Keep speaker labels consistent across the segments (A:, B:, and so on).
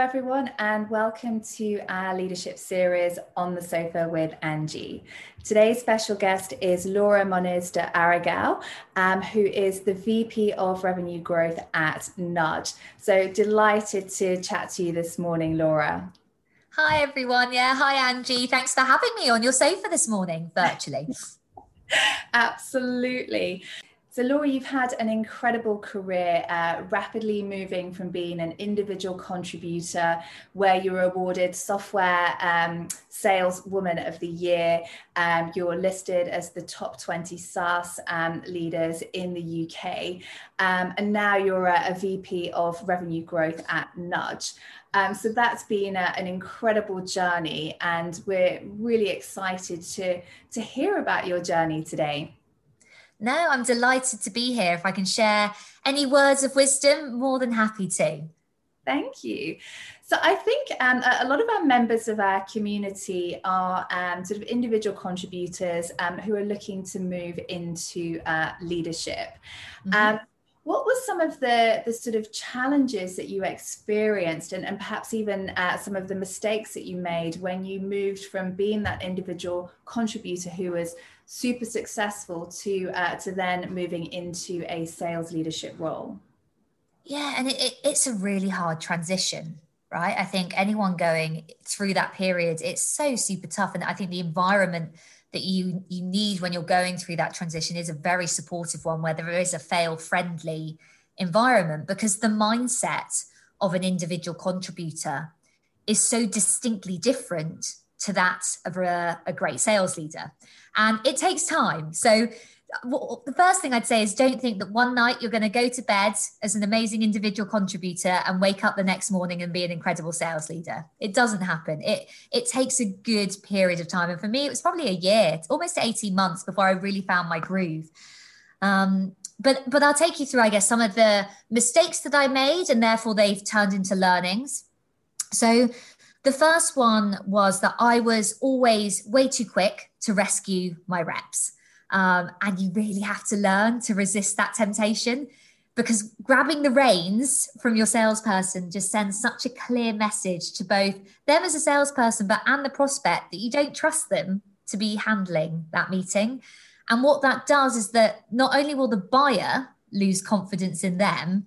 A: everyone, and welcome to our leadership series on the sofa with Angie. Today's special guest is Laura Moniz de Aragao, um, who is the VP of Revenue Growth at Nudge. So delighted to chat to you this morning, Laura.
B: Hi, everyone. Yeah, hi, Angie. Thanks for having me on your sofa this morning virtually.
A: Absolutely. So, Laura, you've had an incredible career, uh, rapidly moving from being an individual contributor, where you were awarded Software um, Saleswoman of the Year. Um, you're listed as the top 20 SaaS um, leaders in the UK. Um, and now you're a, a, VP of Revenue Growth at Nudge. Um, so that's been a, an incredible journey, and we're really excited to, to hear about your journey today.
B: No, I'm delighted to be here. If I can share any words of wisdom, more than happy to.
A: Thank you. So I think um, a lot of our members of our community are um, sort of individual contributors um, who are looking to move into uh, leadership. Mm-hmm. What were some of the, the sort of challenges that you experienced and, and perhaps even uh, some of the mistakes that you made when you moved from being that individual contributor who was super successful to uh, to then moving into a sales leadership role?
B: Yeah and it, it, it's a really hard transition right? I think anyone going through that period it's so super tough. And i think the environment that you you need when you're going through that transition is a very supportive one where there is a fail friendly environment because the mindset of an individual contributor is so distinctly different to that of a, a great sales leader. And it takes time. So, the first thing I'd say is don't think that one night you're going to go to bed as an amazing individual contributor and wake up the next morning and be an incredible sales leader. It doesn't happen. It it takes a good period of time, and for me, it was probably a year, almost 18 months before I really found my groove. Um, but but I'll take you through, I guess, some of the mistakes that I made, and therefore they've turned into learnings. So the first one was that I was always way too quick to rescue my reps. Um, and you really have to learn to resist that temptation because grabbing the reins from your salesperson just sends such a clear message to both them as a salesperson, but and the prospect that you don't trust them to be handling that meeting. And what that does is that not only will the buyer lose confidence in them,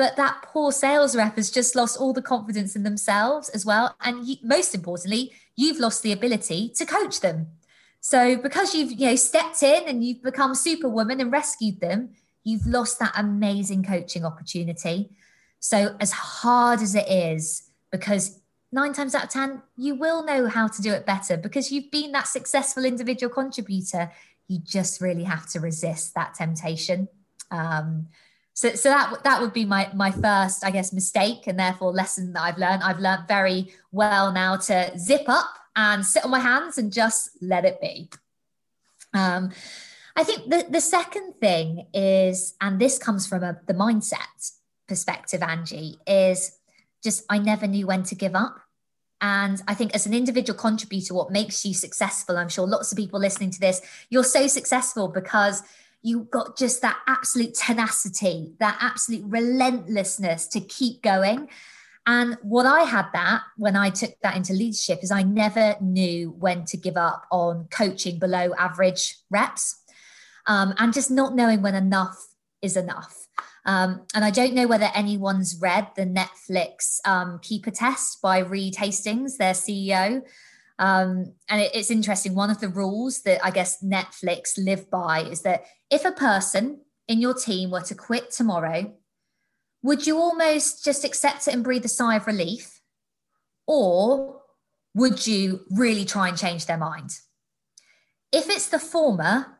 B: but that poor sales rep has just lost all the confidence in themselves as well and you, most importantly you've lost the ability to coach them so because you've you know stepped in and you've become superwoman and rescued them you've lost that amazing coaching opportunity. So as hard as it is because nine times out of ten you will know how to do it better. Because you've been that successful individual contributor you just really have to resist that temptation. Um, so so that that would be my my first i guess mistake and therefore lesson that i've learned. I've learned very well now to zip up and sit on my hands and just let it be um, i think the, the second thing is and this comes from a, the mindset perspective angie is just i never knew when to give up and I think as an individual contributor, what makes you successful, I'm sure lots of people listening to this, you're so successful because you got just that absolute tenacity, that absolute relentlessness to keep going. And what I had that when I took that into leadership is I never knew when to give up on coaching below average reps um, and just not knowing when enough is enough. Um, and I don't know whether anyone's read the Netflix um, Keeper Test by Reed Hastings, their CEO. Um, and it, it's interesting. One of the rules that I guess Netflix live by is that if a person in your team were to quit tomorrow, would you almost just accept it and breathe a sigh of relief? Or would you really try and change their mind? If it's the former,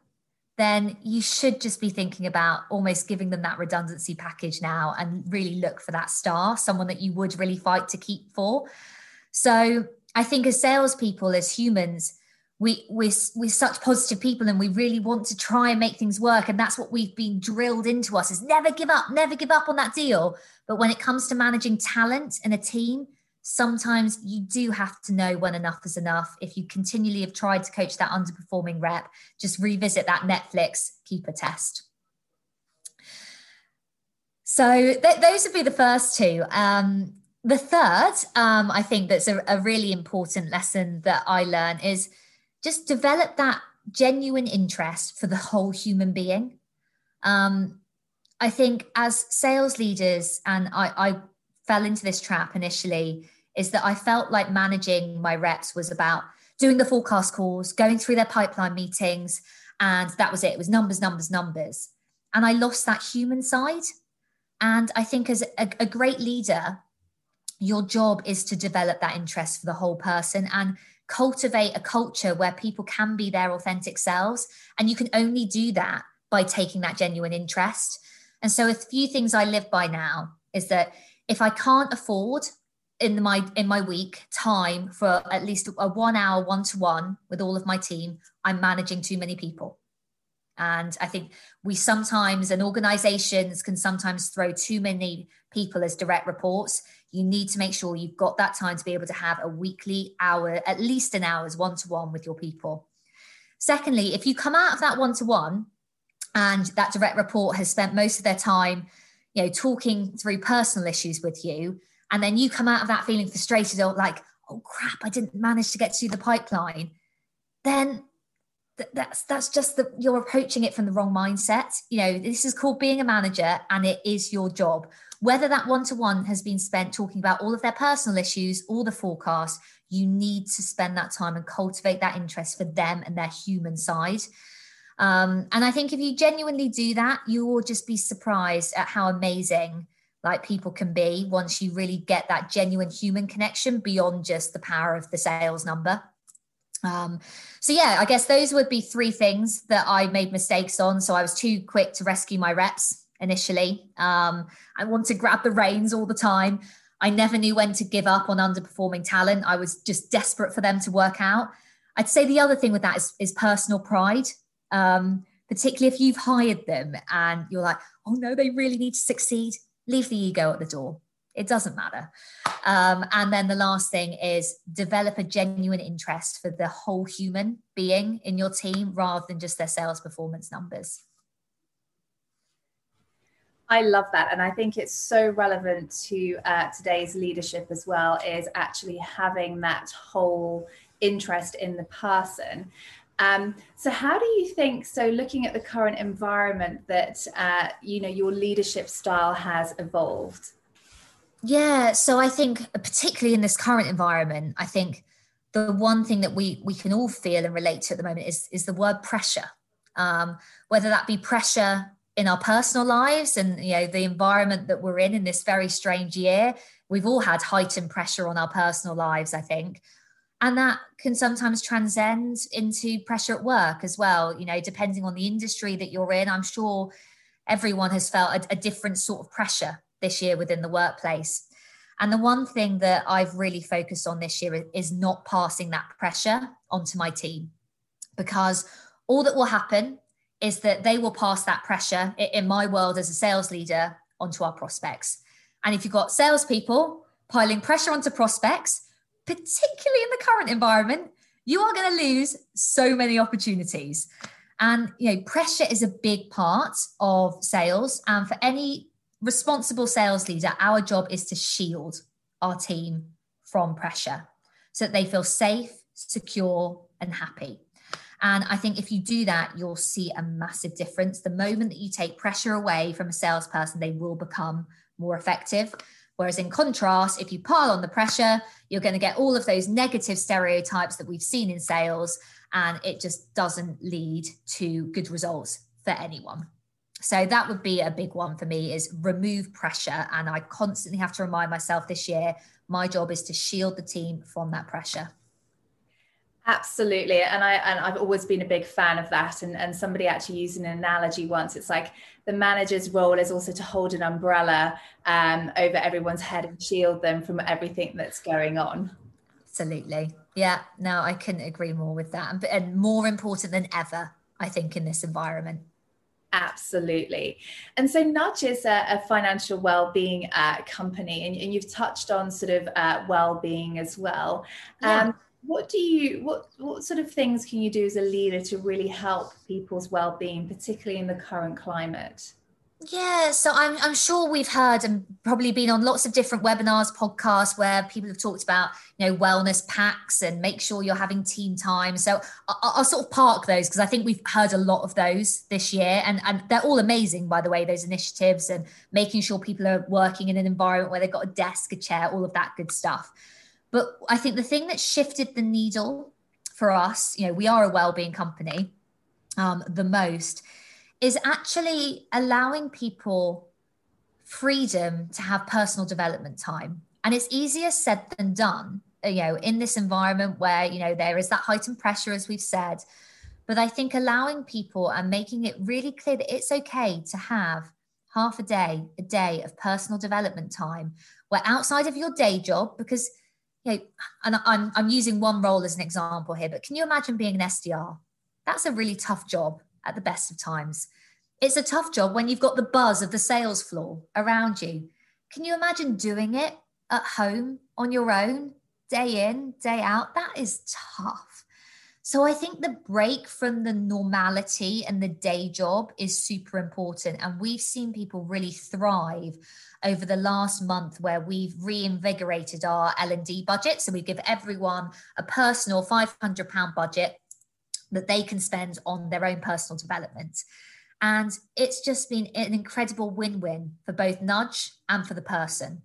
B: then you should just be thinking about almost giving them that redundancy package now and really look for that star, someone that you would really fight to keep for. So I think as salespeople, as humans, we we're, we're such positive people and we really want to try and make things work and that's what we've been drilled into us is never give up never give up on that deal. But when it comes to managing talent in a team sometimes you do have to know when enough is enough. If you continually have tried to coach that underperforming rep just revisit that netflix keeper test. So th- those would be the first two. Um, the third, um, I think that's a, a really important lesson that I learned is just develop that genuine interest for the whole human being. Um, I think as sales leaders, and I, I fell into this trap initially, is that I felt like managing my reps was about doing the forecast calls, going through their pipeline meetings, and that was it. It was numbers, numbers, numbers. And I lost that human side. And I think as a, a great leader, your job is to develop that interest for the whole person and cultivate a culture where people can be their authentic selves. And you can only do that by taking that genuine interest. And so, a few things I live by now is that if I can't afford in my in my week time for at least a one hour one to one with all of my team, I'm managing too many people. And I think we sometimes, and organizations can sometimes throw too many people as direct reports. You need to make sure you've got that time to be able to have a weekly hour, at least an hour's one to one with your people. Secondly, if you come out of that one to one and that direct report has spent most of their time, you know, talking through personal issues with you, and then you come out of that feeling frustrated or like, oh crap, I didn't manage to get to the pipeline, then that's that's just that you're approaching it from the wrong mindset you know this is called being a manager and it is your job whether that one-to-one has been spent talking about all of their personal issues or the forecast you need to spend that time and cultivate that interest for them and their human side. Um, and i think if you genuinely do that you will just be surprised at how amazing like people can be once you really get that genuine human connection beyond just the power of the sales number. Um, so yeah, I guess those would be three things that I made mistakes on. So I was too quick to rescue my reps initially. Um, I want to grab the reins all the time. I never knew when to give up on underperforming talent. I was just desperate for them to work out. I'd say the other thing with that is, is personal pride, um, particularly if you've hired them and you're like, oh no, they really need to succeed. Leave the ego at the door. It doesn't matter. Um, and then the last thing is develop a genuine interest for the whole human being in your team rather than just their sales performance numbers.
A: I love that. And I think it's so relevant to uh, today's leadership as well, is actually having that whole interest in the person. Um, so how do you think, so looking at the current environment that, uh, you know, your leadership style has evolved?
B: Yeah, so I think particularly in this current environment, I think the one thing that we we can all feel and relate to at the moment is is the word pressure. Um, whether that be pressure in our personal lives and you know the environment that we're in in this very strange year, we've all had heightened pressure on our personal lives, I think. And that can sometimes transcend into pressure at work as well. You know, depending on the industry that you're in, I'm sure everyone has felt a, a different sort of pressure this year within the workplace. And the one thing that I've really focused on this year is not passing that pressure onto my team because all that will happen is that they will pass that pressure in my world as a sales leader onto our prospects. And if you've got salespeople piling pressure onto prospects, particularly in the current environment, you are going to lose so many opportunities. And you know, pressure is a big part of sales. And for any responsible sales leader, our job is to shield our team from pressure so that they feel safe, secure, and happy. And I think if you do that, you'll see a massive difference. The moment that you take pressure away from a salesperson, they will become more effective. Whereas in contrast, if you pile on the pressure, you're going to get all of those negative stereotypes that we've seen in sales, and it just doesn't lead to good results for anyone. So that would be a big one for me is remove pressure. And I constantly have to remind myself this year, my job is to shield the team from that pressure.
A: Absolutely. And I and I've always been a big fan of that. And, and somebody actually used an analogy once. It's like the manager's role is also to hold an umbrella um, over everyone's head and shield them from everything that's going on.
B: Absolutely. Yeah. No, I couldn't agree more with that. And more important than ever, I think, in this environment.
A: Absolutely. And so Nudge is a, a financial well-being uh, company, and, and, you've touched on sort of uh, well-being as well. Yeah. What do you what what sort of things can you do as a leader to really help people's well-being, particularly in the current climate?
B: Yeah, so I'm, I'm sure we've heard and probably been on lots of different webinars, podcasts where people have talked about, you know, wellness packs and make sure you're having team time. So I'll, I'll sort of park those because I think we've heard a lot of those this year. And, and they're all amazing, by the way, those initiatives and making sure people are working in an environment where they've got a desk, a chair, all of that good stuff. But I think the thing that shifted the needle for us, you know, we are a well-being company um, the most is actually allowing people freedom to have personal development time. And it's easier said than done, uh, you know, in this environment where, you know, there is that heightened pressure, as we've said. But I think allowing people and making it really clear that it's okay to have half a day, a day of personal development time where outside of your day job, because, you know, and I'm, I'm using one role as an example here, but can you imagine being an SDR? That's a really tough job at the best of times. It's a tough job when you've got the buzz of the sales floor around you. Can you imagine doing it at home on your own, day in, day out? That is tough. So I think the break from the normality and the day job is super important. And we've seen people really thrive over the last month where we've reinvigorated our L&D budget. So we give everyone a personal 500 pound budget that they can spend on their own personal development. And it's just been an incredible win win for both Nudge and for the person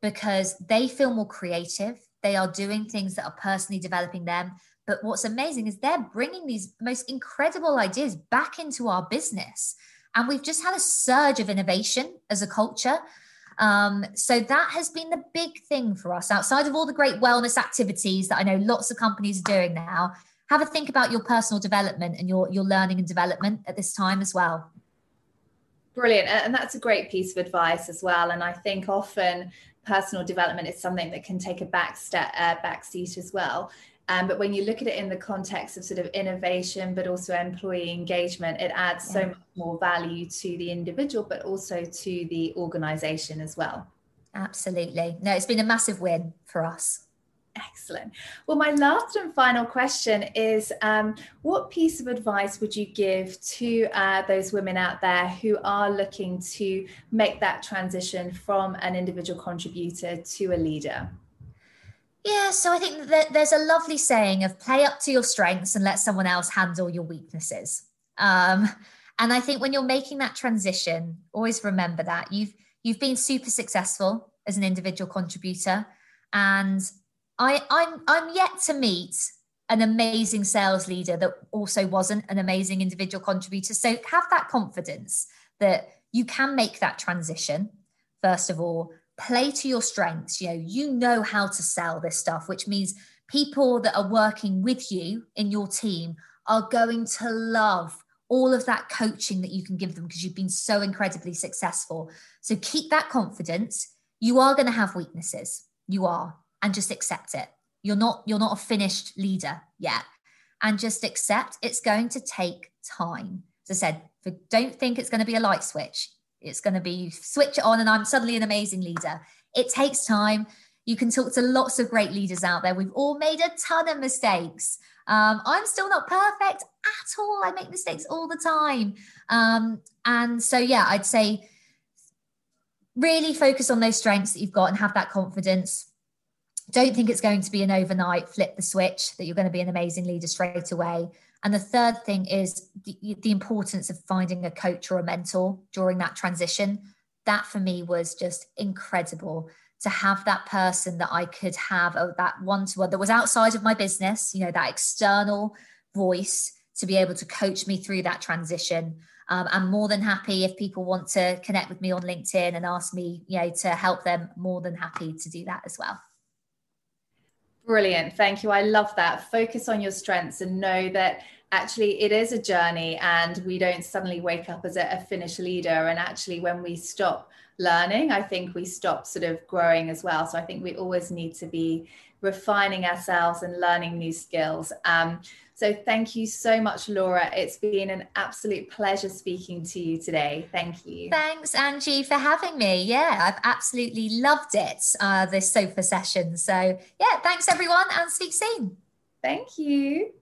B: because they feel more creative. They are doing things that are personally developing them. But what's amazing is they're bringing these most incredible ideas back into our business. And we've just had a surge of innovation as a culture. Um, so that has been the big thing for us. Outside of all the great wellness activities that I know lots of companies are doing now have a think about your personal development and your your learning and development at this time as well.
A: Brilliant. And that's a great piece of advice as well. And i think often personal development is something that can take a back step uh, back seat as well um, but when you look at it in the context of sort of innovation but also employee engagement it adds yeah. so much more value to the individual but also to the organization as well
B: absolutely no it's been a massive win for us
A: Excellent. Well, my last and final question is um, what piece of advice would you give to uh, those women out there who are looking to make that transition from an individual contributor to a leader?
B: Yeah, so I think that there's a lovely saying of play up to your strengths and let someone else handle your weaknesses. Um, and I think when you're making that transition, always remember that you've you've been super successful as an individual contributor, and I, I'm I'm yet to meet an amazing sales leader that also wasn't an amazing individual contributor. So have that confidence that you can make that transition. First of all, play to your strengths. You know, you know how to sell this stuff, which means people that are working with you in your team are going to love all of that coaching that you can give them because you've been so incredibly successful. So keep that confidence. You are going to have weaknesses. You are and just accept it. You're not you're not a finished leader yet. And just accept it's going to take time. As I said, don't think it's going to be a light switch. It's going to be switch it on and I'm suddenly an amazing leader. It takes time. You can talk to lots of great leaders out there. We've all made a ton of mistakes. Um, I'm still not perfect at all. I make mistakes all the time. Um, and so, yeah, I'd say really focus on those strengths that you've got and have that confidence don't think it's going to be an overnight flip the switch that you're going to be an amazing leader straight away. And the third thing is the, the, importance of finding a coach or a mentor during that transition. That for me was just incredible to have that person that I could have, oh, that one to one that was outside of my business, you know, that external voice to be able to coach me through that transition. Um, I'm more than happy if people want to connect with me on LinkedIn and ask me, you know, to help them, more than happy to do that as well.
A: Brilliant. Thank you. I love that. Focus on your strengths and know that actually it is a journey and we don't suddenly wake up as a, a finished leader. And actually, when we stop learning, I think we stop sort of growing as well. So I think we always need to be refining ourselves and learning new skills. Um, so thank you so much, Laura. It's been an absolute pleasure speaking to you today. Thank you.
B: Thanks, Angie, for having me. Yeah, I've absolutely loved it, uh, this sofa session. So yeah, thanks everyone and speak soon.
A: Thank you.